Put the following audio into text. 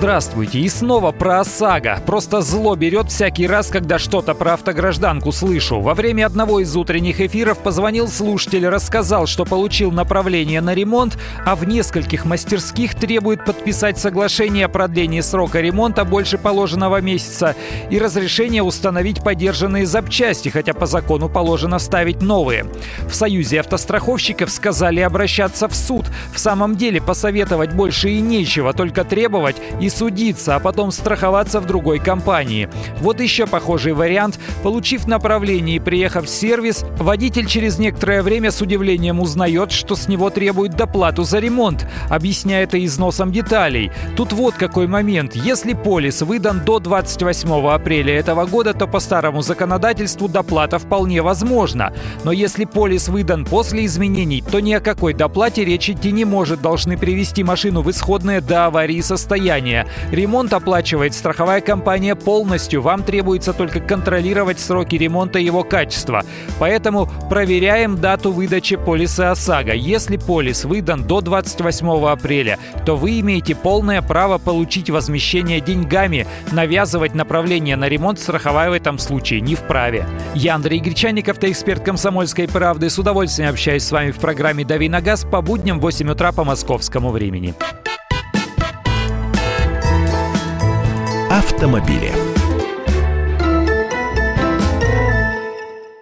Здравствуйте, и снова про ОСАГО. Просто зло берет всякий раз, когда что-то про автогражданку слышу. Во время одного из утренних эфиров позвонил слушатель, рассказал, что получил направление на ремонт, а в нескольких мастерских требует подписать соглашение о продлении срока ремонта больше положенного месяца и разрешение установить подержанные запчасти, хотя по закону положено ставить новые. В Союзе автостраховщиков сказали обращаться в суд. В самом деле посоветовать больше и нечего, только требовать и судиться, а потом страховаться в другой компании. Вот еще похожий вариант. Получив направление и приехав в сервис, водитель через некоторое время с удивлением узнает, что с него требуют доплату за ремонт, объясняя это износом деталей. Тут вот какой момент. Если полис выдан до 28 апреля этого года, то по старому законодательству доплата вполне возможна. Но если полис выдан после изменений, то ни о какой доплате речь идти не может. Должны привести машину в исходное до аварии состояние. Ремонт оплачивает страховая компания полностью. Вам требуется только контролировать сроки ремонта и его качества. Поэтому проверяем дату выдачи полиса ОСАГО. Если полис выдан до 28 апреля, то вы имеете полное право получить возмещение деньгами. Навязывать направление на ремонт страховая в этом случае не вправе. Я Андрей Гречаник, автоэксперт «Комсомольской правды». С удовольствием общаюсь с вами в программе «Дави на газ» по будням в 8 утра по московскому времени. Автомобили.